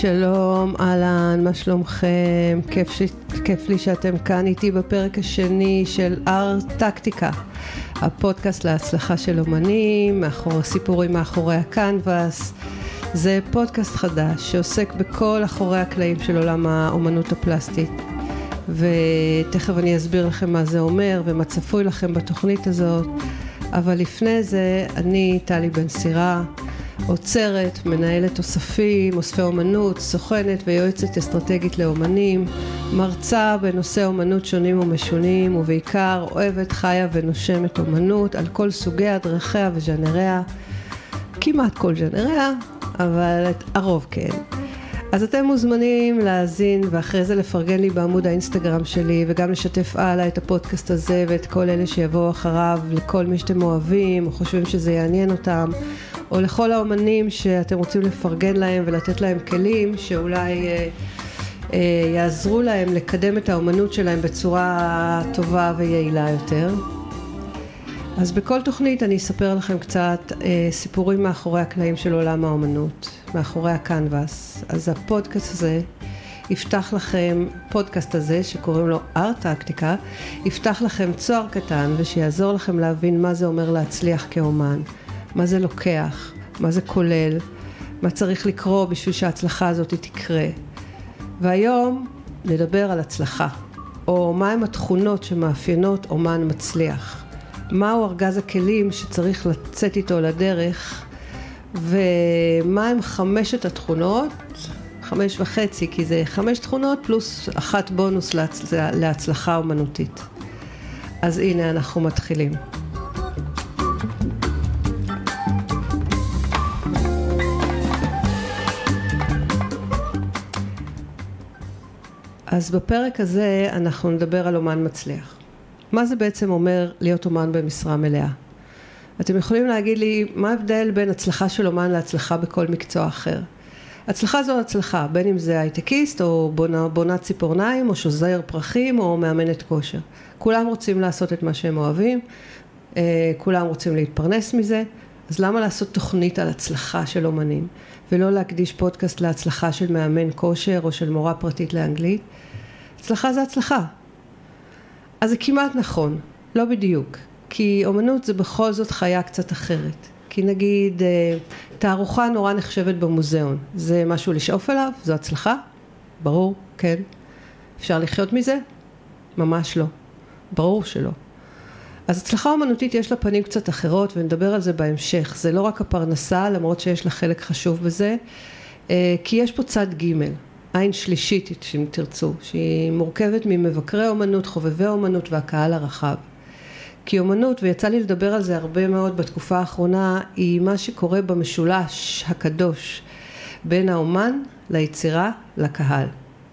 שלום, אהלן, מה שלומכם? כיף, ש... כיף לי שאתם כאן איתי בפרק השני של ארט-טקטיקה, הפודקאסט להצלחה של אומנים, מאחור, סיפורים מאחורי הקנבס. זה פודקאסט חדש שעוסק בכל אחורי הקלעים של עולם האומנות הפלסטית. ותכף אני אסביר לכם מה זה אומר ומה צפוי לכם בתוכנית הזאת. אבל לפני זה, אני טלי בן סירה. עוצרת, מנהלת אוספים, אוספי אומנות, סוכנת ויועצת אסטרטגית לאומנים, מרצה בנושא אומנות שונים ומשונים, ובעיקר אוהבת, חיה ונושמת אומנות על כל סוגיה, דרכיה וז'אנריה, כמעט כל ז'אנריה, אבל הרוב כן. אז אתם מוזמנים להאזין ואחרי זה לפרגן לי בעמוד האינסטגרם שלי וגם לשתף הלאה את הפודקאסט הזה ואת כל אלה שיבואו אחריו לכל מי שאתם אוהבים או חושבים שזה יעניין אותם או לכל האומנים שאתם רוצים לפרגן להם ולתת להם כלים שאולי אה, אה, יעזרו להם לקדם את האומנות שלהם בצורה טובה ויעילה יותר. אז בכל תוכנית אני אספר לכם קצת אה, סיפורים מאחורי הקלעים של עולם האומנות, מאחורי הקנבס. אז הפודקאסט הזה יפתח לכם, פודקאסט הזה שקוראים לו ארט-טקטיקה, יפתח לכם צוהר קטן ושיעזור לכם להבין מה זה אומר להצליח כאומן. מה זה לוקח, מה זה כולל, מה צריך לקרוא בשביל שההצלחה הזאת תקרה. והיום נדבר על הצלחה, או מהם התכונות שמאפיינות אומן מצליח. מהו ארגז הכלים שצריך לצאת איתו לדרך, ומהם חמשת התכונות, חמש וחצי, כי זה חמש תכונות פלוס אחת בונוס להצלחה אומנותית. אז הנה אנחנו מתחילים. אז בפרק הזה אנחנו נדבר על אומן מצליח. מה זה בעצם אומר להיות אומן במשרה מלאה? אתם יכולים להגיד לי מה ההבדל בין הצלחה של אומן להצלחה בכל מקצוע אחר? הצלחה זו הצלחה, בין אם זה הייטקיסט או בונה, בונת ציפורניים או שוזר פרחים או מאמנת כושר. כולם רוצים לעשות את מה שהם אוהבים, אה, כולם רוצים להתפרנס מזה, אז למה לעשות תוכנית על הצלחה של אומנים ולא להקדיש פודקאסט להצלחה של מאמן כושר או של מורה פרטית לאנגלית? הצלחה זה הצלחה. אז זה כמעט נכון, לא בדיוק, כי אומנות זה בכל זאת חיה קצת אחרת. כי נגיד אה, תערוכה נורא נחשבת במוזיאון, זה משהו לשאוף אליו? זו הצלחה? ברור, כן. אפשר לחיות מזה? ממש לא. ברור שלא. אז הצלחה אומנותית יש לה פנים קצת אחרות ונדבר על זה בהמשך. זה לא רק הפרנסה, למרות שיש לה חלק חשוב בזה, אה, כי יש פה צד ג'. עין שלישית, אם תרצו, שהיא מורכבת ממבקרי אומנות, חובבי אומנות והקהל הרחב. כי אומנות, ויצא לי לדבר על זה הרבה מאוד בתקופה האחרונה, היא מה שקורה במשולש הקדוש בין האומן ליצירה לקהל,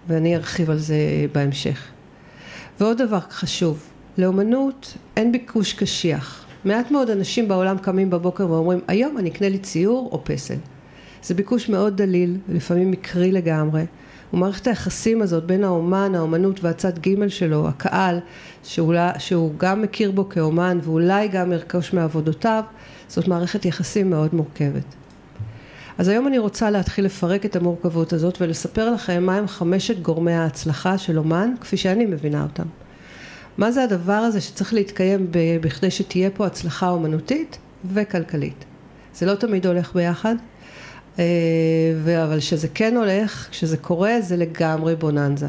ואני ארחיב על זה בהמשך. ועוד דבר חשוב, לאומנות אין ביקוש קשיח. מעט מאוד אנשים בעולם קמים בבוקר ואומרים, היום אני אקנה לי ציור או פסל. זה ביקוש מאוד דליל, ולפעמים מקרי לגמרי. ומערכת היחסים הזאת בין האומן, האומנות והצד ג' שלו, הקהל, שאולי, שהוא גם מכיר בו כאומן ואולי גם ירכוש מעבודותיו, זאת מערכת יחסים מאוד מורכבת. אז היום אני רוצה להתחיל לפרק את המורכבות הזאת ולספר לכם מהם חמשת גורמי ההצלחה של אומן, כפי שאני מבינה אותם. מה זה הדבר הזה שצריך להתקיים בכדי שתהיה פה הצלחה אומנותית וכלכלית. זה לא תמיד הולך ביחד, אבל כשזה כן הולך, כשזה קורה, זה לגמרי בוננזה.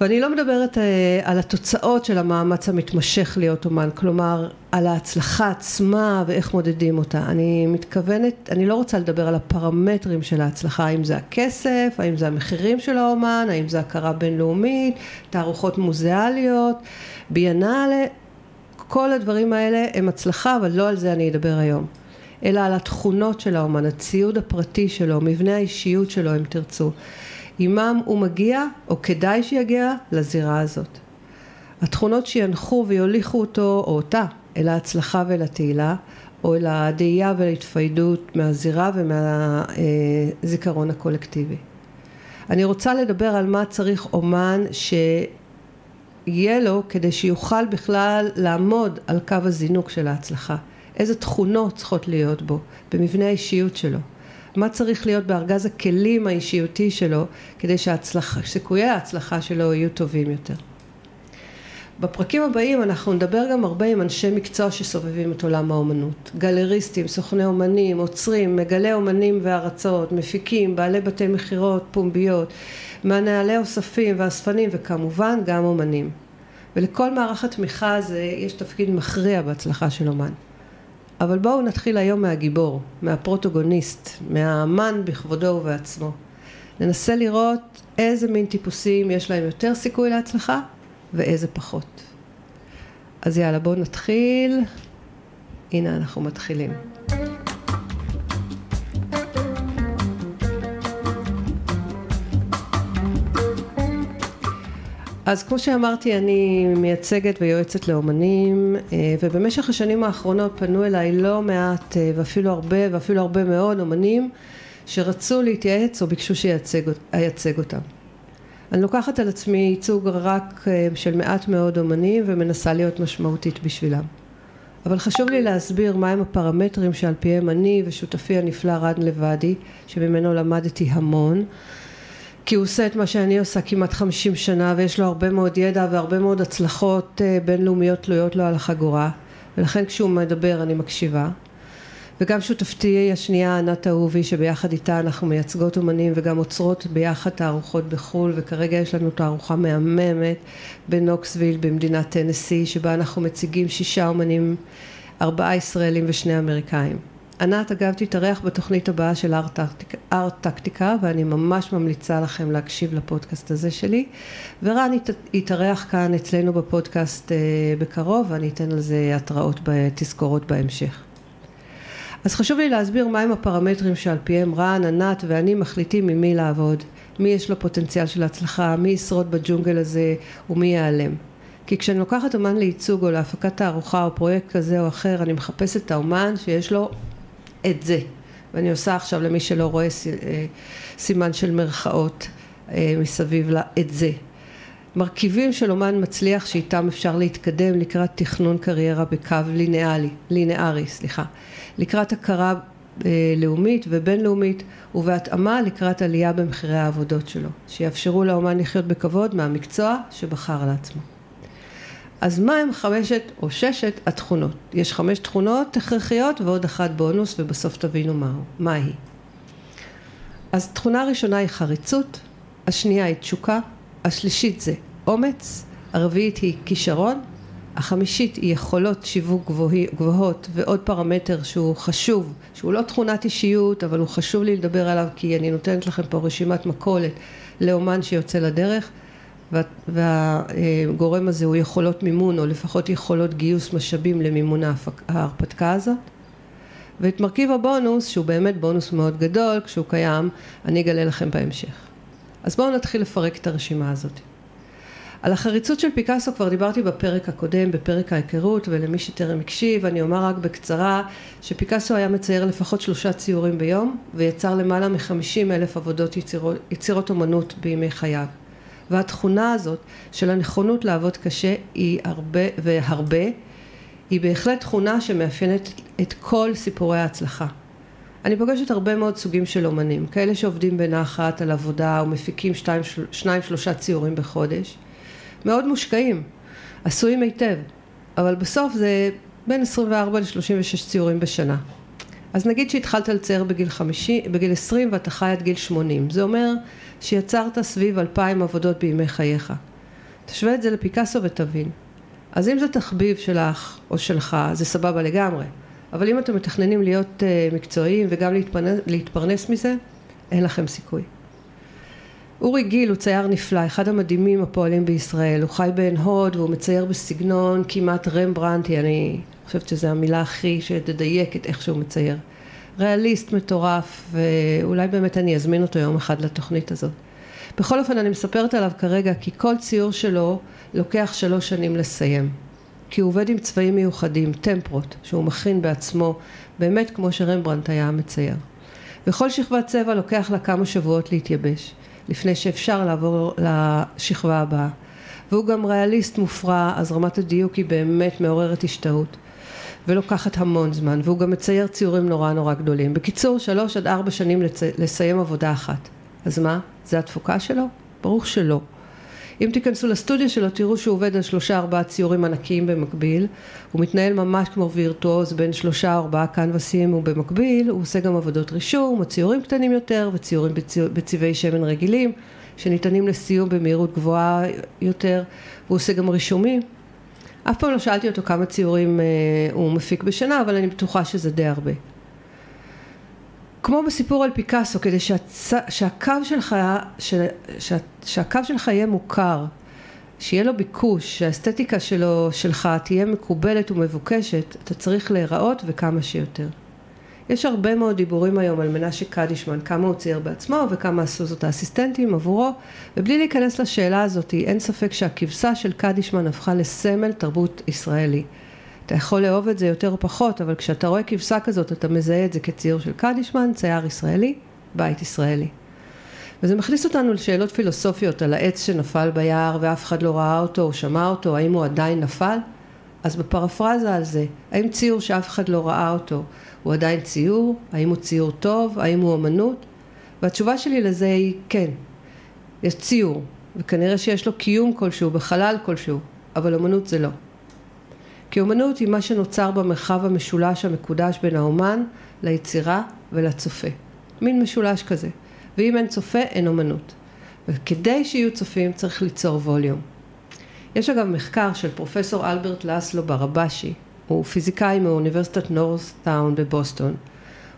ואני לא מדברת אה, על התוצאות של המאמץ המתמשך להיות אומן, כלומר על ההצלחה עצמה ואיך מודדים אותה. אני מתכוונת, אני לא רוצה לדבר על הפרמטרים של ההצלחה, האם זה הכסף, האם זה המחירים של האומן, האם זה הכרה בינלאומית, תערוכות מוזיאליות, ביאנלה, כל הדברים האלה הם הצלחה, אבל לא על זה אני אדבר היום. אלא על התכונות של האומן, הציוד הפרטי שלו, מבנה האישיות שלו אם תרצו. עמם הוא מגיע, או כדאי שיגיע, לזירה הזאת. התכונות שינחו ויוליכו אותו, או אותה, אל ההצלחה ולתהילה, או אל הדאייה ולהתפיידות מהזירה ומהזיכרון הקולקטיבי. אני רוצה לדבר על מה צריך אומן שיהיה לו כדי שיוכל בכלל לעמוד על קו הזינוק של ההצלחה. איזה תכונות צריכות להיות בו, במבנה האישיות שלו. מה צריך להיות בארגז הכלים האישיותי שלו כדי שסיכויי ההצלחה שלו יהיו טובים יותר. בפרקים הבאים אנחנו נדבר גם הרבה עם אנשי מקצוע שסובבים את עולם האומנות. גלריסטים, סוכני אומנים, עוצרים, מגלי אומנים וארצות, מפיקים, בעלי בתי מכירות, פומביות, מנהלי אוספים ואספנים וכמובן גם אומנים. ולכל מערך התמיכה הזה יש תפקיד מכריע בהצלחה של אומן. אבל בואו נתחיל היום מהגיבור, מהפרוטוגוניסט, מהאמן בכבודו ובעצמו. ננסה לראות איזה מין טיפוסים יש להם יותר סיכוי להצלחה ואיזה פחות. אז יאללה בואו נתחיל. הנה אנחנו מתחילים. אז כמו שאמרתי אני מייצגת ויועצת לאומנים אה, ובמשך השנים האחרונות פנו אליי לא מעט אה, ואפילו הרבה ואפילו הרבה מאוד אומנים שרצו להתייעץ או ביקשו שאייצג אותם. אני לוקחת על עצמי ייצוג רק אה, של מעט מאוד אומנים ומנסה להיות משמעותית בשבילם. אבל חשוב לי להסביר מהם הפרמטרים שעל פיהם אני ושותפי הנפלא רן לבדי שממנו למדתי המון כי הוא עושה את מה שאני עושה כמעט חמישים שנה ויש לו הרבה מאוד ידע והרבה מאוד הצלחות אה, בינלאומיות תלויות לו על החגורה. ולכן כשהוא מדבר אני מקשיבה. וגם שותפתי השנייה ענת אהובי שביחד איתה אנחנו מייצגות אומנים וגם עוצרות ביחד תערוכות בחו"ל וכרגע יש לנו תערוכה מהממת בנוקסוויל במדינת טנסי שבה אנחנו מציגים שישה אומנים ארבעה ישראלים ושני אמריקאים ענת אגב תתארח בתוכנית הבאה של ארט טקטיקה ואני ממש ממליצה לכם להקשיב לפודקאסט הזה שלי ורן יתארח כאן אצלנו בפודקאסט אה, בקרוב ואני אתן על זה התראות תזכורות בהמשך. אז חשוב לי להסביר מהם הפרמטרים שעל פיהם רן, ענת ואני מחליטים עם מי לעבוד, מי יש לו פוטנציאל של הצלחה, מי ישרוד בג'ונגל הזה ומי ייעלם. כי כשאני לוקחת אומן לייצוג או להפקת תערוכה או פרויקט כזה או אחר אני מחפשת את האומן שיש לו את זה. ואני עושה עכשיו למי שלא רואה אה, סימן של מרכאות אה, מסביב ל"את זה". מרכיבים של אומן מצליח שאיתם אפשר להתקדם לקראת תכנון קריירה בקו לינאלי, לינארי, סליחה, לקראת הכרה אה, לאומית ובינלאומית ובהתאמה לקראת עלייה במחירי העבודות שלו, שיאפשרו לאומן לחיות בכבוד מהמקצוע שבחר לעצמו. אז מה הם חמשת או ששת התכונות? יש חמש תכונות הכרחיות ועוד אחת בונוס ובסוף תבינו מהו, מה היא. אז תכונה ראשונה היא חריצות, השנייה היא תשוקה, השלישית זה אומץ, הרביעית היא כישרון, החמישית היא יכולות שיווק גבוהות ועוד פרמטר שהוא חשוב, שהוא לא תכונת אישיות אבל הוא חשוב לי לדבר עליו כי אני נותנת לכם פה רשימת מכולת לאומן שיוצא לדרך והגורם הזה הוא יכולות מימון או לפחות יכולות גיוס משאבים למימון ההרפתקה הזאת. ואת מרכיב הבונוס שהוא באמת בונוס מאוד גדול כשהוא קיים אני אגלה לכם בהמשך. אז בואו נתחיל לפרק את הרשימה הזאת. על החריצות של פיקאסו כבר דיברתי בפרק הקודם, בפרק ההיכרות, ולמי שטרם הקשיב, אני אומר רק בקצרה שפיקאסו היה מצייר לפחות שלושה ציורים ביום, ויצר למעלה מחמישים אלף עבודות יצירות, יצירות אומנות בימי חייו. והתכונה הזאת של הנכונות לעבוד קשה היא הרבה והרבה היא בהחלט תכונה שמאפיינת את כל סיפורי ההצלחה. אני פוגשת הרבה מאוד סוגים של אומנים, כאלה שעובדים בנחת על עבודה ומפיקים שתיים, שניים שלושה ציורים בחודש, מאוד מושקעים, עשויים היטב, אבל בסוף זה בין 24 ל-36 ציורים בשנה. אז נגיד שהתחלת לצייר בגיל, 50, בגיל 20 ואתה חי עד גיל 80, זה אומר שיצרת סביב אלפיים עבודות בימי חייך. תשווה את זה לפיקאסו ותבין. אז אם זה תחביב שלך או שלך, זה סבבה לגמרי. אבל אם אתם מתכננים להיות uh, מקצועיים וגם להתפרנס, להתפרנס מזה, אין לכם סיכוי. אורי גיל הוא צייר נפלא, אחד המדהימים הפועלים בישראל. הוא חי בעין הוד והוא מצייר בסגנון כמעט רמברנטי, אני חושבת שזו המילה הכי שתדייק את איך שהוא מצייר. ריאליסט מטורף, ואולי באמת אני אזמין אותו יום אחד לתוכנית הזאת. בכל אופן אני מספרת עליו כרגע כי כל ציור שלו לוקח שלוש שנים לסיים. כי הוא עובד עם צבעים מיוחדים, טמפרות, שהוא מכין בעצמו, באמת כמו שרמברנט היה מצייר. וכל שכבת צבע לוקח לה כמה שבועות להתייבש. לפני שאפשר לעבור לשכבה הבאה. והוא גם ריאליסט מופרע, אז רמת הדיוק היא באמת מעוררת השתאות. ולוקחת המון זמן, והוא גם מצייר ציורים נורא נורא גדולים. בקיצור, שלוש עד ארבע שנים לצ... לסיים עבודה אחת. אז מה? זה התפוקה שלו? ברור שלא. אם תיכנסו לסטודיו שלו תראו שהוא עובד על שלושה ארבעה ציורים ענקיים במקביל הוא מתנהל ממש כמו וירטואוז בין שלושה ארבעה קנבסים ובמקביל הוא עושה גם עבודות רישום או ציורים קטנים יותר וציורים בצבעי שמן רגילים שניתנים לסיום במהירות גבוהה יותר הוא עושה גם רישומים אף פעם לא שאלתי אותו כמה ציורים אה, הוא מפיק בשנה אבל אני בטוחה שזה די הרבה כמו בסיפור על פיקאסו, כדי שהצ... שהקו שלך, ש... ש... שהקו שלך יהיה מוכר, שיהיה לו ביקוש, שהאסתטיקה שלו, שלך תהיה מקובלת ומבוקשת, אתה צריך להיראות וכמה שיותר. יש הרבה מאוד דיבורים היום על מנשה קדישמן, כמה הוא צייר בעצמו וכמה עשו זאת האסיסטנטים עבורו, ובלי להיכנס לשאלה הזאת, אין ספק שהכבשה של קדישמן הפכה לסמל תרבות ישראלי. אתה יכול לאהוב את זה יותר או פחות, אבל כשאתה רואה כבשה כזאת, אתה מזהה את זה כציור של קדישמן, צייר ישראלי, בית ישראלי. וזה מכניס אותנו לשאלות פילוסופיות על העץ שנפל ביער ואף אחד לא ראה אותו או שמע אותו, האם הוא עדיין נפל? אז בפרפרזה על זה, האם ציור שאף אחד לא ראה אותו הוא עדיין ציור? האם הוא ציור טוב? האם הוא אמנות? והתשובה שלי לזה היא כן, יש ציור, וכנראה שיש לו קיום כלשהו בחלל כלשהו, אבל אמנות זה לא. כי אומנות היא מה שנוצר במרחב המשולש המקודש בין האומן ליצירה ולצופה. מין משולש כזה. ואם אין צופה, אין אומנות. וכדי שיהיו צופים צריך ליצור ווליום. יש אגב מחקר של פרופסור אלברט לאסלו ברבשי, הוא פיזיקאי מאוניברסיטת נורסטאון בבוסטון.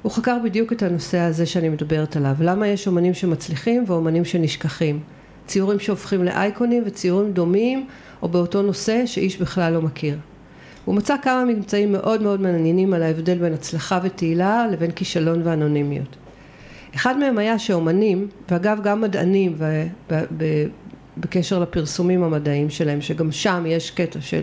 הוא חקר בדיוק את הנושא הזה שאני מדברת עליו, למה יש אומנים שמצליחים ואומנים שנשכחים. ציורים שהופכים לאייקונים וציורים דומים או באותו נושא שאיש בכלל לא מכיר. הוא מצא כמה ממצאים מאוד מאוד מעניינים על ההבדל בין הצלחה ותהילה לבין כישלון ואנונימיות. אחד מהם היה שאומנים, ואגב גם מדענים בקשר לפרסומים המדעיים שלהם, שגם שם יש קטע של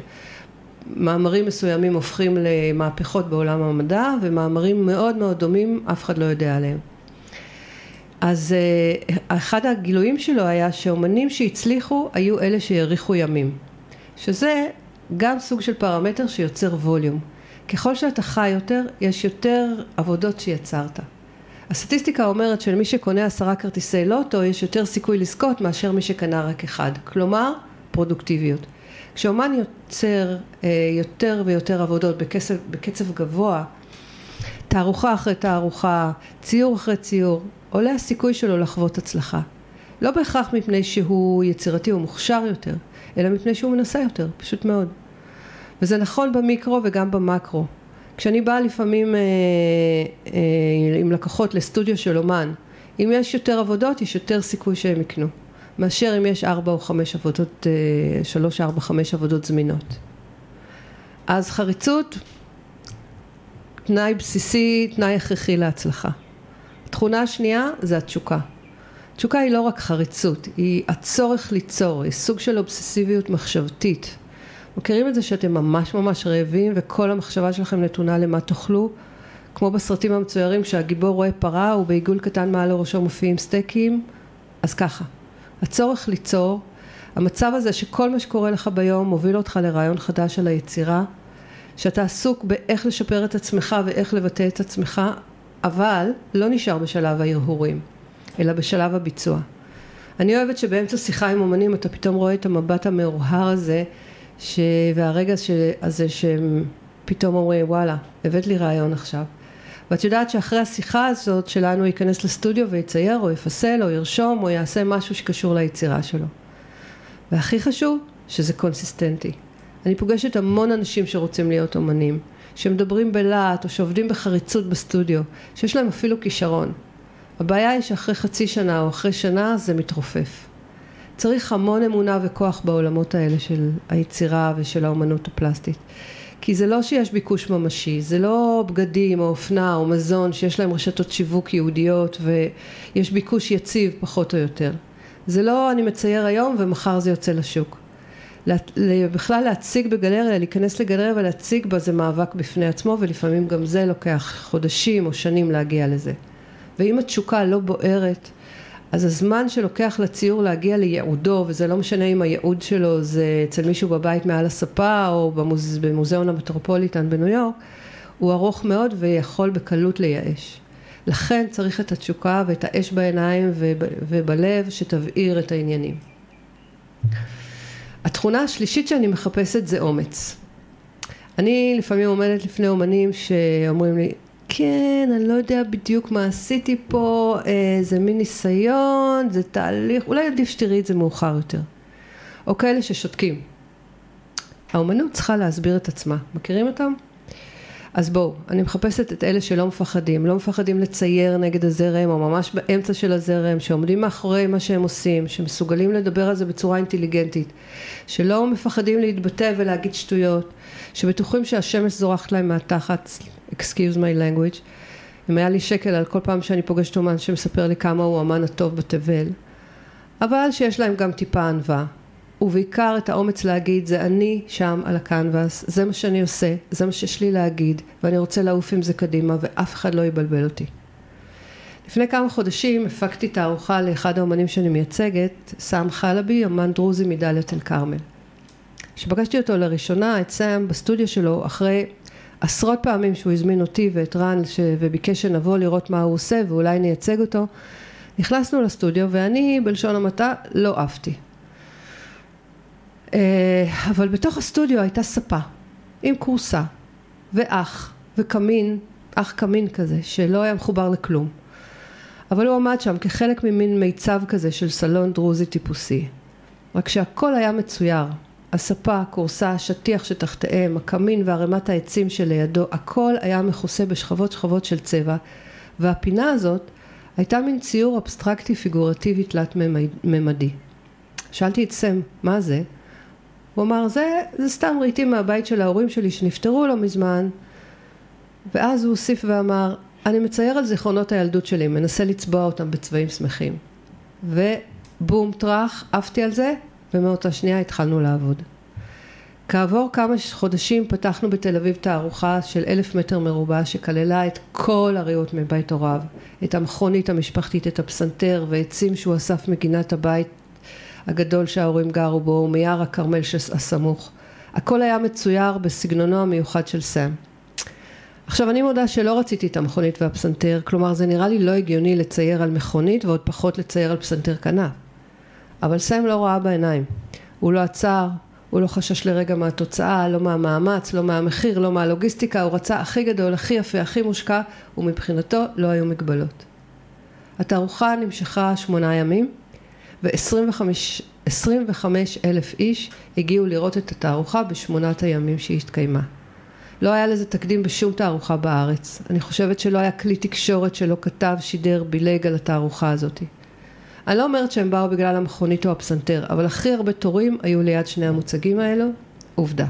מאמרים מסוימים הופכים למהפכות בעולם המדע, ומאמרים מאוד מאוד דומים אף אחד לא יודע עליהם. אז אה, אחד הגילויים שלו היה שאומנים שהצליחו היו אלה שהאריכו ימים, שזה גם סוג של פרמטר שיוצר ווליום. ככל שאתה חי יותר, יש יותר עבודות שיצרת. הסטטיסטיקה אומרת שלמי שקונה עשרה כרטיסי לוטו, יש יותר סיכוי לזכות מאשר מי שקנה רק אחד. כלומר, פרודוקטיביות. כשאומן יוצר אה, יותר ויותר עבודות בקצב, בקצב גבוה, תערוכה אחרי תערוכה, ציור אחרי ציור, עולה הסיכוי שלו לחוות הצלחה. לא בהכרח מפני שהוא יצירתי או מוכשר יותר, אלא מפני שהוא מנסה יותר, פשוט מאוד. וזה נכון במיקרו וגם במקרו. כשאני באה לפעמים אה, אה, עם לקוחות לסטודיו של אומן, אם יש יותר עבודות, יש יותר סיכוי שהם יקנו, מאשר אם יש ארבע או חמש עבודות, אה, שלוש, ארבע, חמש עבודות זמינות. אז חריצות, תנאי בסיסי, תנאי הכרחי להצלחה. התכונה השנייה זה התשוקה. תשוקה היא לא רק חריצות, היא הצורך ליצור, היא סוג של אובססיביות מחשבתית. מכירים את זה שאתם ממש ממש רעבים וכל המחשבה שלכם נתונה למה תאכלו? כמו בסרטים המצוירים שהגיבור רואה פרה ובעיגול קטן מעל לראשו מופיעים סטייקים? אז ככה, הצורך ליצור, המצב הזה שכל מה שקורה לך ביום מוביל אותך לרעיון חדש על היצירה, שאתה עסוק באיך לשפר את עצמך ואיך לבטא את עצמך, אבל לא נשאר בשלב ההרהורים. אלא בשלב הביצוע. אני אוהבת שבאמצע שיחה עם אומנים אתה פתאום רואה את המבט המאוהר הזה ש... והרגע ש... הזה שהם פתאום אומרים וואלה הבאת לי רעיון עכשיו ואת יודעת שאחרי השיחה הזאת שלנו ייכנס לסטודיו ויצייר או יפסל או ירשום או יעשה משהו שקשור ליצירה שלו והכי חשוב שזה קונסיסטנטי אני פוגשת המון אנשים שרוצים להיות אומנים שמדברים בלהט או שעובדים בחריצות בסטודיו שיש להם אפילו כישרון הבעיה היא שאחרי חצי שנה או אחרי שנה זה מתרופף. צריך המון אמונה וכוח בעולמות האלה של היצירה ושל האומנות הפלסטית. כי זה לא שיש ביקוש ממשי, זה לא בגדים או אופנה או מזון שיש להם רשתות שיווק יהודיות ויש ביקוש יציב פחות או יותר. זה לא אני מצייר היום ומחר זה יוצא לשוק. בכלל להציג בגלריה, להיכנס לגלריה ולהציג בה זה מאבק בפני עצמו ולפעמים גם זה לוקח חודשים או שנים להגיע לזה. ואם התשוקה לא בוערת, אז הזמן שלוקח לציור להגיע לייעודו, וזה לא משנה אם הייעוד שלו זה אצל מישהו בבית מעל הספה או במוז... במוזיאון המטרופוליטן בניו יורק, הוא ארוך מאוד ויכול בקלות לייאש. לכן צריך את התשוקה ואת האש בעיניים ובלב שתבעיר את העניינים. התכונה השלישית שאני מחפשת זה אומץ. אני לפעמים עומדת לפני אומנים שאומרים לי, כן, אני לא יודע בדיוק מה עשיתי פה, אה, זה מין ניסיון, זה תהליך, אולי עדיף שתראי את זה מאוחר יותר. או כאלה ששותקים. האומנות צריכה להסביר את עצמה. מכירים אותם? אז בואו, אני מחפשת את אלה שלא מפחדים, לא מפחדים לצייר נגד הזרם או ממש באמצע של הזרם, שעומדים מאחורי מה שהם עושים, שמסוגלים לדבר על זה בצורה אינטליגנטית, שלא מפחדים להתבטא ולהגיד שטויות, שבטוחים שהשמש זורחת להם מהתחת, excuse my language, אם היה לי שקל על כל פעם שאני פוגשת אומן שמספר לי כמה הוא האמן הטוב בתבל, אבל שיש להם גם טיפה ענווה, ובעיקר את האומץ להגיד זה אני שם על הקנבס, זה מה שאני עושה, זה מה שיש לי להגיד ואני רוצה לעוף עם זה קדימה ואף אחד לא יבלבל אותי. לפני כמה חודשים הפקתי תערוכה לאחד האומנים שאני מייצגת, סאם חלבי, אמן דרוזי מדאלית אל כרמל. כשפגשתי אותו לראשונה, את סאם, בסטודיו שלו, אחרי עשרות פעמים שהוא הזמין אותי ואת רן ש... וביקש שנבוא לראות מה הוא עושה ואולי נייצג אותו, נכנסנו לסטודיו ואני, בלשון המעטה, לא עפתי. אה, אבל בתוך הסטודיו הייתה ספה עם כורסה ואח וקמין, אח קמין כזה, שלא היה מחובר לכלום. אבל הוא עמד שם כחלק ממין מיצב כזה של סלון דרוזי טיפוסי. רק שהכל היה מצויר. הספה, הכורסה, השטיח שתחתיהם, הקמין וערימת העצים שלידו, הכל היה מכוסה בשכבות שכבות של צבע, והפינה הזאת הייתה מין ציור אבסטרקטי פיגורטיבי תלת ממדי. שאלתי את סם, מה זה? הוא אמר, זה, זה סתם רהיטים מהבית של ההורים שלי שנפטרו לא מזמן. ואז הוא הוסיף ואמר, אני מצייר על זיכרונות הילדות שלי, מנסה לצבוע אותם בצבעים שמחים. ובום טראח, עפתי על זה, ומאותה שנייה התחלנו לעבוד. כעבור כמה חודשים פתחנו בתל אביב תערוכה של אלף מטר מרובע שכללה את כל הריהוט מבית הוריו, את המכונית המשפחתית, את הפסנתר ועצים שהוא אסף מגינת הבית הגדול שההורים גרו בו ומיער הכרמל הסמוך. הכל היה מצויר בסגנונו המיוחד של סאם. עכשיו אני מודה שלא רציתי את המכונית והפסנתר, כלומר זה נראה לי לא הגיוני לצייר על מכונית ועוד פחות לצייר על פסנתר כנף. אבל סאם לא ראה בעיניים. הוא לא עצר, הוא לא חשש לרגע מהתוצאה, לא מהמאמץ, לא מהמחיר, לא מהלוגיסטיקה, הוא רצה הכי גדול, הכי יפה, הכי מושקע, ומבחינתו לא היו מגבלות. התערוכה נמשכה שמונה ימים, ו-25 אלף איש הגיעו לראות את התערוכה בשמונת הימים שהיא התקיימה. לא היה לזה תקדים בשום תערוכה בארץ. אני חושבת שלא היה כלי תקשורת שלא כתב, שידר, בילג על התערוכה הזאת. אני לא אומרת שהם באו בגלל המכונית או הפסנתר, אבל הכי הרבה תורים היו ליד שני המוצגים האלו, עובדה.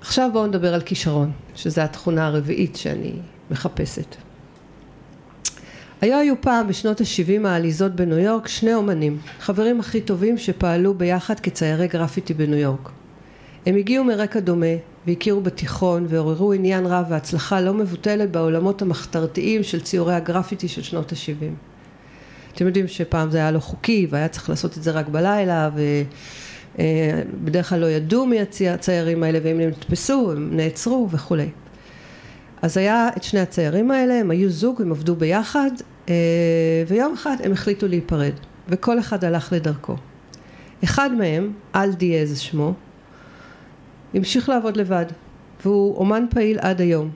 עכשיו בואו נדבר על כישרון, שזו התכונה הרביעית שאני מחפשת. היה היו פעם בשנות ה-70 העליזות בניו יורק שני אומנים, חברים הכי טובים שפעלו ביחד כציירי גרפיטי בניו יורק. הם הגיעו מרקע דומה והכירו בתיכון ועוררו עניין רב והצלחה לא מבוטלת בעולמות המחתרתיים של ציורי הגרפיטי של שנות ה-70. אתם יודעים שפעם זה היה לא חוקי והיה צריך לעשות את זה רק בלילה ובדרך כלל לא ידעו מי הציירים האלה ואם הם נתפסו הם נעצרו וכולי. אז היה את שני הציירים האלה, הם היו זוג, הם עבדו ביחד, אה, ויום אחד הם החליטו להיפרד, וכל אחד הלך לדרכו. אחד מהם, אל דיאז שמו, המשיך לעבוד לבד, והוא אומן פעיל עד היום,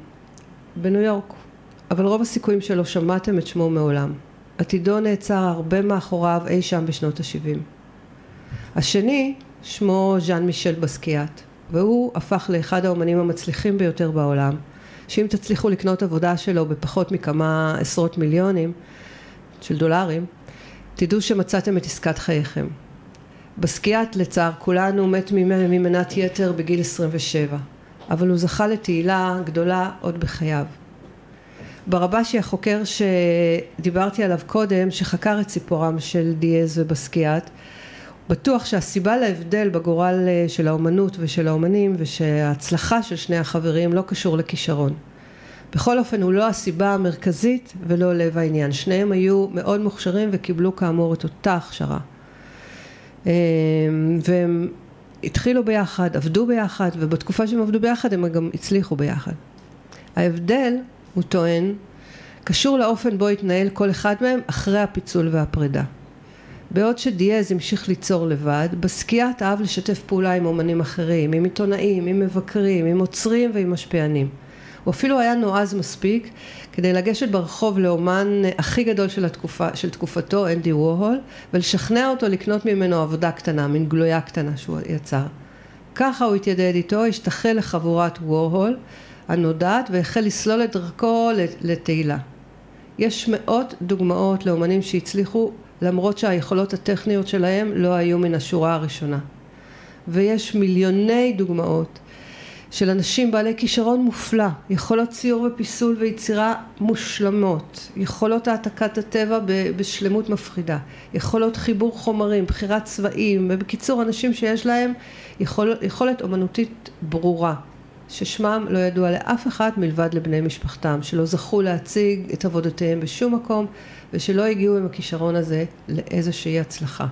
בניו יורק, אבל רוב הסיכויים שלא שמעתם את שמו מעולם. עתידו נעצר הרבה מאחוריו אי שם בשנות ה-70. השני, שמו ז'אן מישל בסקיאט, והוא הפך לאחד האומנים המצליחים ביותר בעולם. שאם תצליחו לקנות עבודה שלו בפחות מכמה עשרות מיליונים של דולרים, תדעו שמצאתם את עסקת חייכם. בסקיאט לצער כולנו מת ממנת יתר בגיל 27, אבל הוא זכה לתהילה גדולה עוד בחייו. ברבשי החוקר שדיברתי עליו קודם, שחקר את סיפורם של דיאז ובסקיאט, בטוח שהסיבה להבדל בגורל אה, של האומנות ושל האומנים ושההצלחה של שני החברים לא קשור לכישרון. בכל אופן הוא לא הסיבה המרכזית ולא לב העניין. שניהם היו מאוד מוכשרים וקיבלו כאמור את אותה הכשרה. אמ, והם התחילו ביחד, עבדו ביחד, ובתקופה שהם עבדו ביחד הם גם הצליחו ביחד. ההבדל, הוא טוען, קשור לאופן בו התנהל כל אחד מהם אחרי הפיצול והפרידה. בעוד שדיאז המשיך ליצור לבד, בסקיאט אהב לשתף פעולה עם אומנים אחרים, עם עיתונאים, עם מבקרים, עם עוצרים ועם משפיענים. הוא אפילו היה נועז מספיק כדי לגשת ברחוב לאומן הכי גדול של, התקופה, של תקופתו, אנדי ווהול, ולשכנע אותו לקנות ממנו עבודה קטנה, מין גלויה קטנה שהוא יצר. ככה הוא התיידד איתו, השתחל לחבורת ווהול הנודעת והחל לסלול את דרכו לתהילה. יש מאות דוגמאות לאומנים שהצליחו למרות שהיכולות הטכניות שלהם לא היו מן השורה הראשונה. ויש מיליוני דוגמאות של אנשים בעלי כישרון מופלא, יכולות ציור ופיסול ויצירה מושלמות, יכולות העתקת הטבע בשלמות מפחידה, יכולות חיבור חומרים, בחירת צבעים, ובקיצור אנשים שיש להם יכול, יכולת אומנותית ברורה, ששמם לא ידוע לאף אחד מלבד לבני משפחתם, שלא זכו להציג את עבודותיהם בשום מקום ושלא הגיעו עם הכישרון הזה לאיזושהי הצלחה.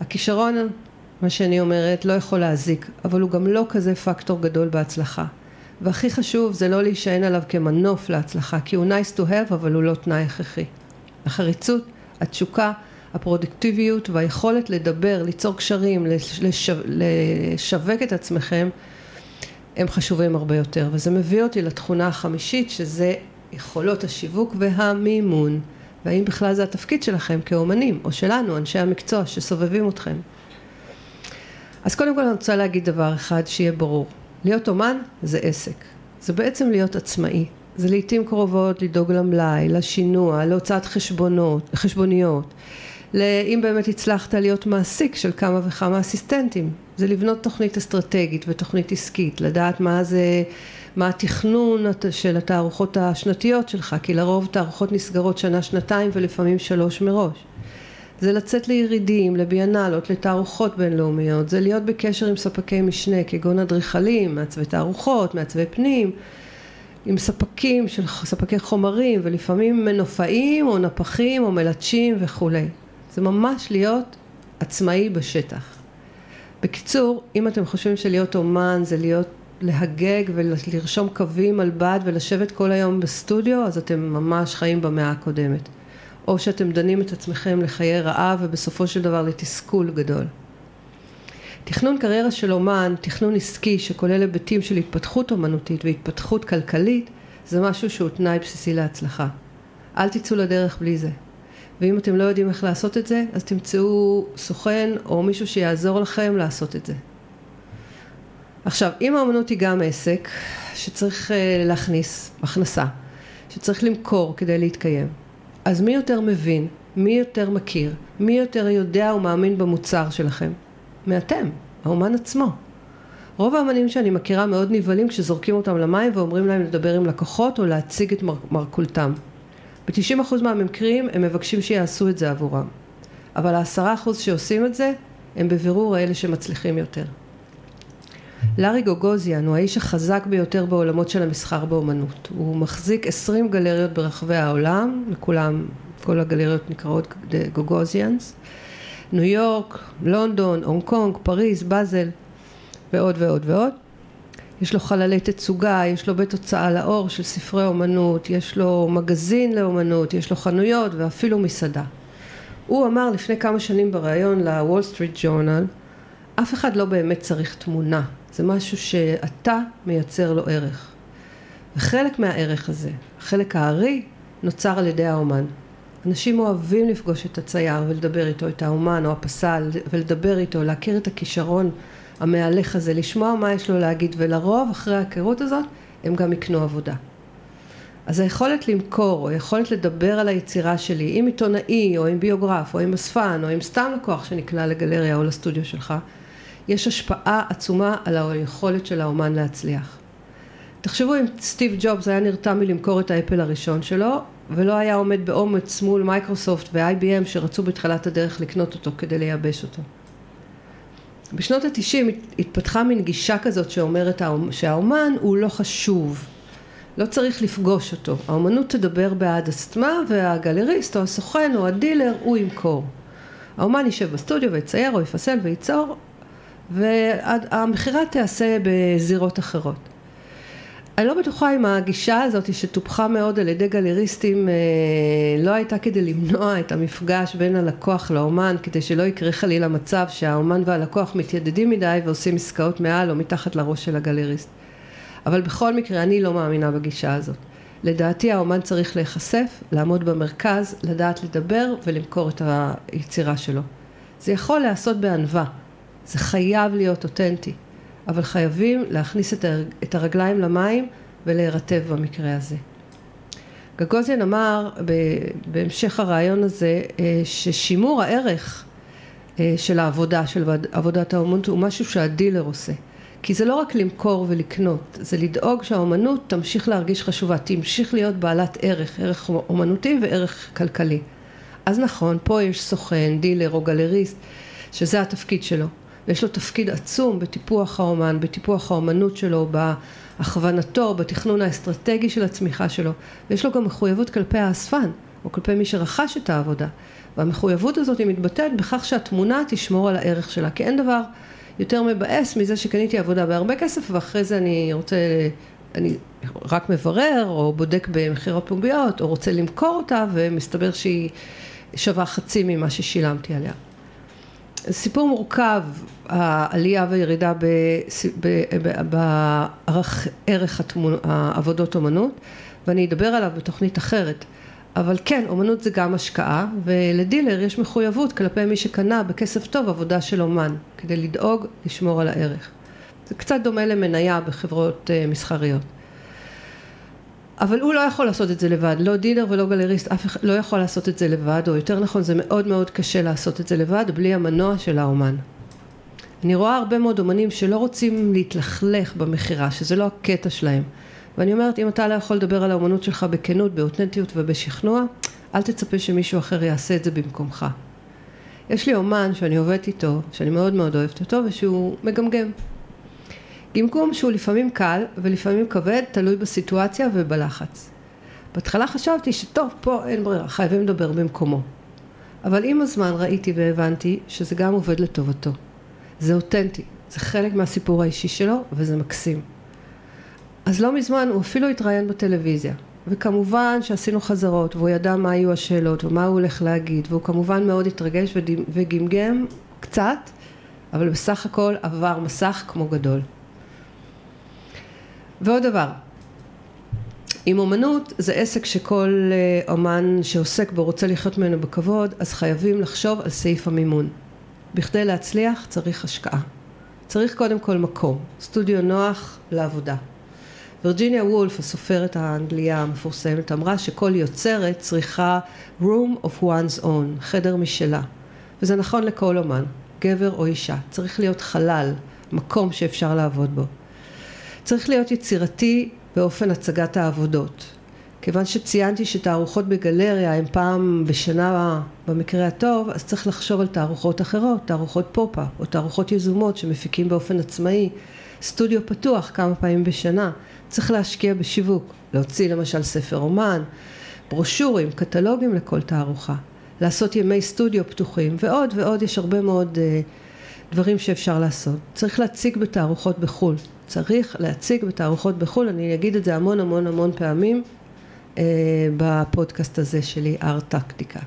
הכישרון מה שאני אומרת, לא יכול להזיק, אבל הוא גם לא כזה פקטור גדול בהצלחה. והכי חשוב זה לא להישען עליו כמנוף להצלחה, כי הוא nice to have, אבל הוא לא תנאי הכרחי. החריצות, התשוקה, הפרודקטיביות והיכולת לדבר, ליצור קשרים, לשו... לשווק את עצמכם, הם חשובים הרבה יותר. וזה מביא אותי לתכונה החמישית, שזה יכולות השיווק והמימון. והאם בכלל זה התפקיד שלכם כאומנים, או שלנו, אנשי המקצוע שסובבים אתכם. אז קודם כל אני רוצה להגיד דבר אחד שיהיה ברור. להיות אומן זה עסק. זה בעצם להיות עצמאי. זה לעיתים קרובות לדאוג למלאי, לשינוע, להוצאת חשבונות, חשבוניות. אם באמת הצלחת להיות מעסיק של כמה וכמה אסיסטנטים. זה לבנות תוכנית אסטרטגית ותוכנית עסקית, לדעת מה זה, מה התכנון של התערוכות השנתיות שלך, כי לרוב תערוכות נסגרות שנה, שנתיים ולפעמים שלוש מראש. זה לצאת לירידים, לביאנלות, לתערוכות בינלאומיות, זה להיות בקשר עם ספקי משנה כגון אדריכלים, מעצבי תערוכות, מעצבי פנים, עם ספקים של ספקי חומרים ולפעמים מנופאים או נפחים או מלטשים וכולי. זה ממש להיות עצמאי בשטח. בקיצור, אם אתם חושבים שלהיות אומן זה להיות להגג ולרשום קווים על בד ולשבת כל היום בסטודיו, אז אתם ממש חיים במאה הקודמת. או שאתם דנים את עצמכם לחיי רעב ובסופו של דבר לתסכול גדול. תכנון קריירה של אומן, תכנון עסקי שכולל היבטים של התפתחות אומנותית והתפתחות כלכלית, זה משהו שהוא תנאי בסיסי להצלחה. אל תצאו לדרך בלי זה. ואם אתם לא יודעים איך לעשות את זה, אז תמצאו סוכן או מישהו שיעזור לכם לעשות את זה. עכשיו, אם האומנות היא גם עסק שצריך אה, להכניס הכנסה, שצריך למכור כדי להתקיים, אז מי יותר מבין? מי יותר מכיר? מי יותר יודע ומאמין במוצר שלכם? מאתם, האומן עצמו. רוב האמנים שאני מכירה מאוד נבהלים כשזורקים אותם למים ואומרים להם לדבר עם לקוחות או להציג את מר- מרכולתם. ב-90% מהמקרים הם מבקשים שיעשו את זה עבורם. אבל ה-10% שעושים את זה הם בבירור אלה שמצליחים יותר. לארי גוגוזיאן הוא האיש החזק ביותר בעולמות של המסחר באומנות. הוא מחזיק עשרים גלריות ברחבי העולם, לכולם, כל הגלריות נקראות גוגוזיאנס, ניו יורק, לונדון, הונג קונג, פריז, באזל ועוד ועוד ועוד. יש לו חללי תצוגה, יש לו בית הוצאה לאור של ספרי אומנות, יש לו מגזין לאומנות, יש לו חנויות ואפילו מסעדה. הוא אמר לפני כמה שנים בריאיון לוול סטריט ג'ורנל, אף אחד לא באמת צריך תמונה, זה משהו שאתה מייצר לו ערך. וחלק מהערך הזה, החלק הארי, נוצר על ידי האומן. אנשים אוהבים לפגוש את הצייר ולדבר איתו, את האומן או הפסל, ולדבר איתו, להכיר את הכישרון המהלך הזה, לשמוע מה יש לו להגיד, ולרוב אחרי ההיכרות הזאת הם גם יקנו עבודה. אז היכולת למכור, או היכולת לדבר על היצירה שלי עם עיתונאי, או עם ביוגרף, או עם אספן, או עם סתם לקוח שנקלע לגלריה או לסטודיו שלך, יש השפעה עצומה על היכולת של האומן להצליח. תחשבו אם סטיב ג'ובס היה נרתע מלמכור את האפל הראשון שלו, ולא היה עומד באומץ מול מייקרוסופט ו-IBM שרצו בתחילת הדרך לקנות אותו כדי לייבש אותו. בשנות התשעים התפתחה מין גישה כזאת שאומרת שהאומן הוא לא חשוב, לא צריך לפגוש אותו. האומנות תדבר בעד עצמה והגלריסט או הסוכן או הדילר הוא ימכור. האומן יישב בסטודיו ויצייר או יפסל וייצור והמכירה תיעשה בזירות אחרות. אני לא בטוחה אם הגישה הזאת שטופחה מאוד על ידי גלריסטים אה, לא הייתה כדי למנוע את המפגש בין הלקוח לאומן כדי שלא יקרה חלילה מצב שהאומן והלקוח מתיידדים מדי ועושים עסקאות מעל או מתחת לראש של הגלריסט. אבל בכל מקרה אני לא מאמינה בגישה הזאת. לדעתי האומן צריך להיחשף, לעמוד במרכז, לדעת לדבר ולמכור את היצירה שלו. זה יכול להיעשות בענווה, זה חייב להיות אותנטי. אבל חייבים להכניס את הרגליים למים ולהירטב במקרה הזה. גגוזיאן אמר בהמשך הרעיון הזה אה, ששימור הערך אה, של העבודה, של עבודת האומנות הוא משהו שהדילר עושה. כי זה לא רק למכור ולקנות, זה לדאוג שהאומנות תמשיך להרגיש חשובה, תמשיך להיות בעלת ערך, ערך אומנותי וערך כלכלי. אז נכון, פה יש סוכן, דילר או גלריסט, שזה התפקיד שלו. ויש לו תפקיד עצום בטיפוח האומן, בטיפוח האומנות שלו, בהכוונתו, בתכנון האסטרטגי של הצמיחה שלו, ויש לו גם מחויבות כלפי האספן, או כלפי מי שרכש את העבודה. והמחויבות הזאת היא מתבטאת בכך שהתמונה תשמור על הערך שלה, כי אין דבר יותר מבאס מזה שקניתי עבודה בהרבה כסף ואחרי זה אני רוצה, אני רק מברר או בודק במחיר הפומביות או רוצה למכור אותה ומסתבר שהיא שווה חצי ממה ששילמתי עליה. סיפור מורכב, העלייה והירידה בערך העבודות אומנות, ואני אדבר עליו בתוכנית אחרת. אבל כן, אומנות זה גם השקעה, ולדילר יש מחויבות כלפי מי שקנה בכסף טוב עבודה של אומן, כדי לדאוג לשמור על הערך. זה קצת דומה למניה בחברות אה, מסחריות. אבל הוא לא יכול לעשות את זה לבד, לא דילר ולא גלריסט, אף אחד לא יכול לעשות את זה לבד, או יותר נכון זה מאוד מאוד קשה לעשות את זה לבד בלי המנוע של האומן. אני רואה הרבה מאוד אומנים שלא רוצים להתלכלך במכירה, שזה לא הקטע שלהם. ואני אומרת, אם אתה לא יכול לדבר על האומנות שלך בכנות, באותנטיות ובשכנוע, אל תצפה שמישהו אחר יעשה את זה במקומך. יש לי אומן שאני עובדת איתו, שאני מאוד מאוד אוהבת אותו, ושהוא מגמגם. גמגום שהוא לפעמים קל ולפעמים כבד, תלוי בסיטואציה ובלחץ. בהתחלה חשבתי שטוב, פה אין ברירה, חייבים לדבר במקומו. אבל עם הזמן ראיתי והבנתי שזה גם עובד לטובתו. זה אותנטי, זה חלק מהסיפור האישי שלו וזה מקסים. אז לא מזמן הוא אפילו התראיין בטלוויזיה. וכמובן שעשינו חזרות והוא ידע מה היו השאלות ומה הוא הולך להגיד והוא כמובן מאוד התרגש וגמגם קצת אבל בסך הכל עבר מסך כמו גדול. ועוד דבר, עם אומנות זה עסק שכל אה, אומן שעוסק בו רוצה לחיות ממנו בכבוד, אז חייבים לחשוב על סעיף המימון. בכדי להצליח צריך השקעה. צריך קודם כל מקום, סטודיו נוח לעבודה. וירג'יניה וולף, הסופרת האנגליה המפורסמת, אמרה שכל יוצרת צריכה room of one's own, חדר משלה. וזה נכון לכל אומן, גבר או אישה. צריך להיות חלל, מקום שאפשר לעבוד בו. צריך להיות יצירתי באופן הצגת העבודות. כיוון שציינתי שתערוכות בגלריה הן פעם בשנה במקרה הטוב, אז צריך לחשוב על תערוכות אחרות, תערוכות פופ-אפ או תערוכות יזומות שמפיקים באופן עצמאי, סטודיו פתוח כמה פעמים בשנה, צריך להשקיע בשיווק, להוציא למשל ספר אומן, ברושורים, קטלוגים לכל תערוכה, לעשות ימי סטודיו פתוחים ועוד ועוד. יש הרבה מאוד אה, דברים שאפשר לעשות. צריך להציג בתערוכות בחו"ל, צריך להציג בתערוכות בחו"ל, אני אגיד את זה המון המון המון פעמים אה, בפודקאסט הזה שלי, ארט-טקטיקה.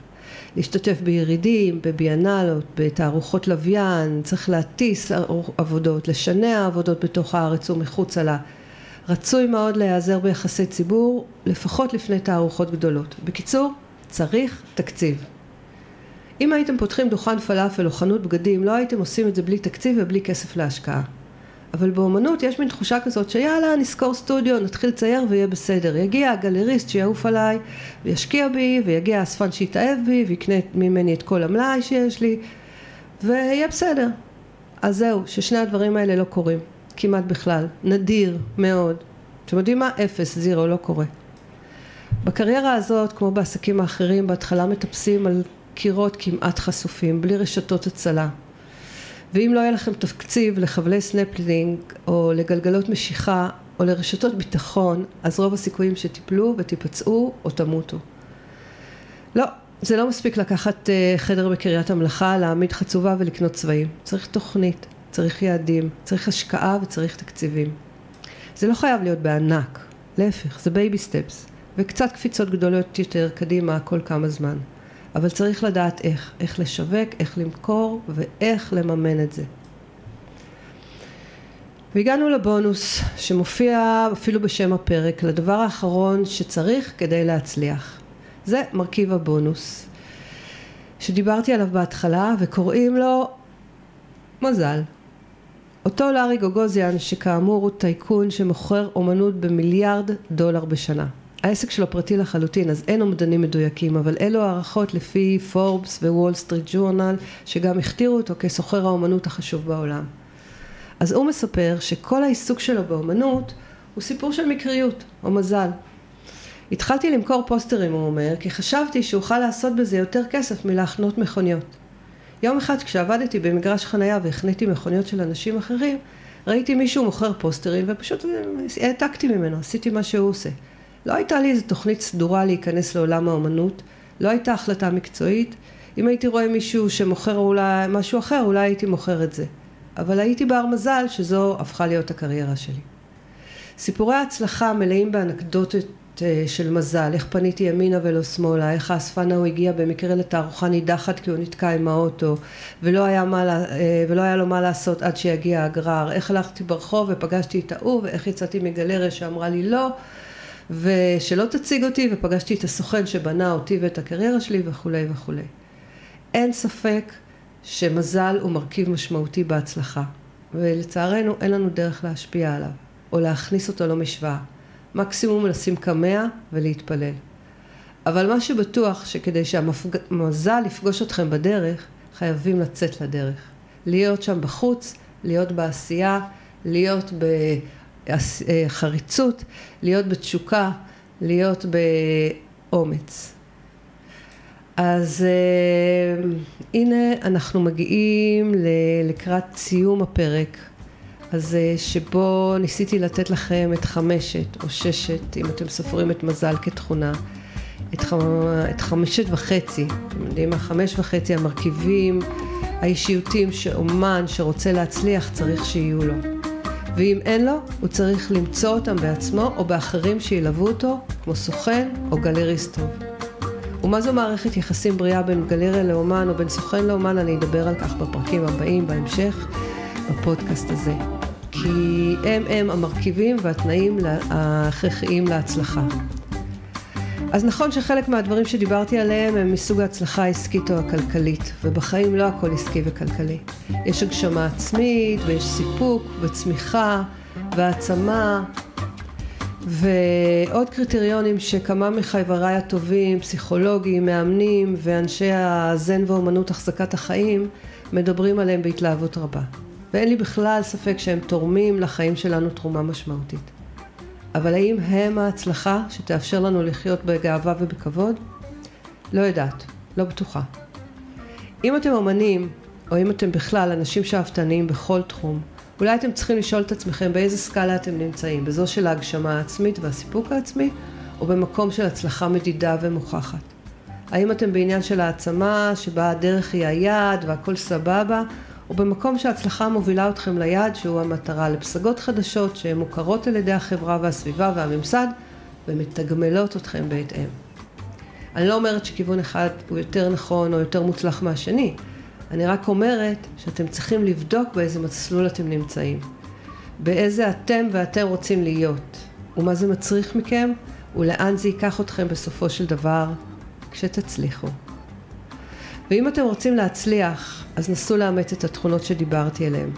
להשתתף בירידים, בביאנלות, בתערוכות לוויין, צריך להטיס עבודות, לשנע עבודות בתוך הארץ ומחוצה לה. רצוי מאוד להיעזר ביחסי ציבור, לפחות לפני תערוכות גדולות. בקיצור, צריך תקציב. אם הייתם פותחים דוכן פלאפל או חנות בגדים, לא הייתם עושים את זה בלי תקציב ובלי כסף להשקעה. אבל באומנות יש מין תחושה כזאת שיאללה נזכור סטודיו, נתחיל לצייר ויהיה בסדר. יגיע הגלריסט שיעוף עליי וישקיע בי ויגיע האספן שיתאהב בי ויקנה ממני את כל המלאי שיש לי ויהיה בסדר. אז זהו, ששני הדברים האלה לא קורים, כמעט בכלל, נדיר מאוד. אתם יודעים מה? אפס, zero, לא קורה. בקריירה הזאת, כמו בעסקים האחרים, בהתחלה מטפסים על קירות כמעט חשופים, בלי רשתות הצלה. ואם לא יהיה לכם תקציב לחבלי סנפלינג או לגלגלות משיכה, או לרשתות ביטחון, אז רוב הסיכויים שתיפלו ותיפצעו או תמותו. לא, זה לא מספיק לקחת אה, חדר בקריית המלאכה, להעמיד חצובה ולקנות צבעים. צריך תוכנית, צריך יעדים, צריך השקעה וצריך תקציבים. זה לא חייב להיות בענק, להפך, זה baby steps, וקצת קפיצות גדולות יותר קדימה כל כמה זמן. אבל צריך לדעת איך, איך לשווק, איך למכור ואיך לממן את זה. והגענו לבונוס שמופיע אפילו בשם הפרק, לדבר האחרון שצריך כדי להצליח. זה מרכיב הבונוס, שדיברתי עליו בהתחלה וקוראים לו מזל. אותו לארי גגוסיאן שכאמור הוא טייקון שמוכר אומנות במיליארד דולר בשנה. העסק שלו פרטי לחלוטין אז אין אומדנים מדויקים אבל אלו הערכות לפי פורבס ווול סטריט ג'ורנל שגם הכתירו אותו כסוחר האומנות החשוב בעולם. אז הוא מספר שכל העיסוק שלו באומנות הוא סיפור של מקריות או מזל. התחלתי למכור פוסטרים הוא אומר כי חשבתי שאוכל לעשות בזה יותר כסף מלהחנות מכוניות. יום אחד כשעבדתי במגרש חנייה והחניתי מכוניות של אנשים אחרים ראיתי מישהו מוכר פוסטרים ופשוט העתקתי ממנו, עשיתי מה שהוא עושה. לא הייתה לי איזו תוכנית סדורה להיכנס לעולם האומנות, לא הייתה החלטה מקצועית. אם הייתי רואה מישהו שמוכר אולי משהו אחר, אולי הייתי מוכר את זה. אבל הייתי בר מזל שזו הפכה להיות הקריירה שלי. סיפורי ההצלחה מלאים באנקדוטות אה, של מזל, איך פניתי ימינה ולא שמאלה, איך האספן ההוא הגיע במקרה לתערוכה נידחת כי הוא נתקע עם האוטו ולא היה, מה, אה, ולא היה לו מה לעשות עד שיגיע הגרר, איך הלכתי ברחוב ופגשתי את ההוא ואיך יצאתי מגלריה שאמרה לי לא ושלא תציג אותי ופגשתי את הסוכן שבנה אותי ואת הקריירה שלי וכולי וכולי. אין ספק שמזל הוא מרכיב משמעותי בהצלחה ולצערנו אין לנו דרך להשפיע עליו או להכניס אותו למשוואה. מקסימום לשים קמע ולהתפלל. אבל מה שבטוח שכדי שהמזל יפגוש אתכם בדרך, חייבים לצאת לדרך. להיות שם בחוץ, להיות בעשייה, להיות בחריצות, להיות בתשוקה, להיות באומץ. אז uh, הנה אנחנו מגיעים לקראת סיום הפרק. אז אה, שבו ניסיתי לתת לכם את חמשת או ששת, אם אתם סופרים את מזל כתכונה, את, ח... את חמשת וחצי, אתם יודעים מה? חמש וחצי המרכיבים האישיותיים שאומן שרוצה להצליח צריך שיהיו לו. ואם אין לו, הוא צריך למצוא אותם בעצמו או באחרים שילוו אותו, כמו סוכן או גלריסט טוב. ומה זו מערכת יחסים בריאה בין גלריה לאומן או בין סוכן לאומן, אני אדבר על כך בפרקים הבאים, בהמשך, בפודקאסט הזה. כי הם הם המרכיבים והתנאים ההכרחיים להצלחה. אז נכון שחלק מהדברים שדיברתי עליהם הם מסוג ההצלחה העסקית או הכלכלית, ובחיים לא הכל עסקי וכלכלי. יש הגשמה עצמית, ויש סיפוק, וצמיחה, והעצמה, ועוד קריטריונים שכמה מחבריי הטובים, פסיכולוגים, מאמנים ואנשי הזן ואומנות החזקת החיים, מדברים עליהם בהתלהבות רבה. ואין לי בכלל ספק שהם תורמים לחיים שלנו תרומה משמעותית. אבל האם הם ההצלחה שתאפשר לנו לחיות בגאווה ובכבוד? לא יודעת, לא בטוחה. אם אתם אמנים, או אם אתם בכלל אנשים שאפתניים בכל תחום, אולי אתם צריכים לשאול את עצמכם באיזה סקאלה אתם נמצאים, בזו של ההגשמה העצמית והסיפוק העצמי, או במקום של הצלחה מדידה ומוכחת. האם אתם בעניין של העצמה, שבה הדרך היא היעד והכל סבבה, או במקום שההצלחה מובילה אתכם ליעד שהוא המטרה לפסגות חדשות שהן מוכרות על ידי החברה והסביבה והממסד ומתגמלות אתכם בהתאם. אני לא אומרת שכיוון אחד הוא יותר נכון או יותר מוצלח מהשני, אני רק אומרת שאתם צריכים לבדוק באיזה מסלול אתם נמצאים, באיזה אתם ואתם רוצים להיות, ומה זה מצריך מכם, ולאן זה ייקח אתכם בסופו של דבר כשתצליחו. ואם אתם רוצים להצליח, אז נסו לאמץ את התכונות שדיברתי עליהן.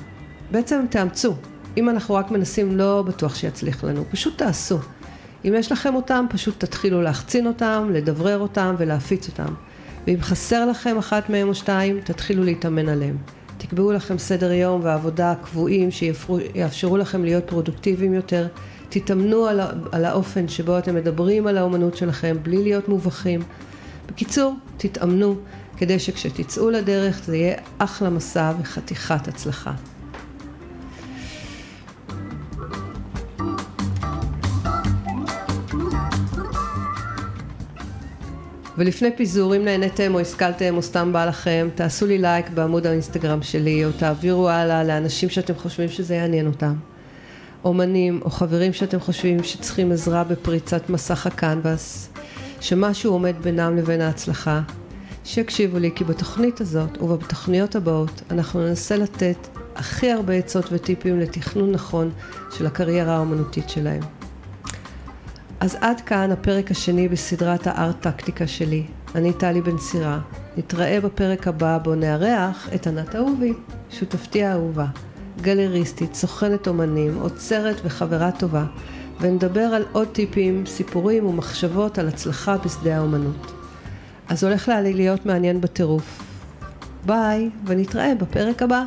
בעצם תאמצו. אם אנחנו רק מנסים, לא בטוח שיצליח לנו. פשוט תעשו. אם יש לכם אותם, פשוט תתחילו להחצין אותם, לדברר אותם ולהפיץ אותם. ואם חסר לכם אחת מהם או שתיים, תתחילו להתאמן עליהם. תקבעו לכם סדר יום ועבודה קבועים שיאפשרו לכם להיות פרודוקטיביים יותר. תתאמנו על, על האופן שבו אתם מדברים על האומנות שלכם בלי להיות מובכים. בקיצור, תתאמנו. כדי שכשתצאו לדרך זה יהיה אחלה מסע וחתיכת הצלחה. ולפני פיזור, אם נהניתם או השכלתם או סתם בא לכם, תעשו לי לייק בעמוד האינסטגרם שלי, או תעבירו הלאה לאנשים שאתם חושבים שזה יעניין אותם. אומנים או חברים שאתם חושבים שצריכים עזרה בפריצת מסך הכנבס, שמשהו עומד בינם לבין ההצלחה, שיקשיבו לי, כי בתוכנית הזאת ובתוכניות הבאות אנחנו ננסה לתת הכי הרבה עצות וטיפים לתכנון נכון של הקריירה האומנותית שלהם. אז עד כאן הפרק השני בסדרת הארט-טקטיקה שלי. אני טלי בן סירה. נתראה בפרק הבא בו נארח את ענת אהובי, שותפתי האהובה, גלריסטית, סוכנת אומנים, עוצרת וחברה טובה, ונדבר על עוד טיפים, סיפורים ומחשבות על הצלחה בשדה האומנות. אז הולך לה להיות מעניין בטירוף. ביי, ונתראה בפרק הבא.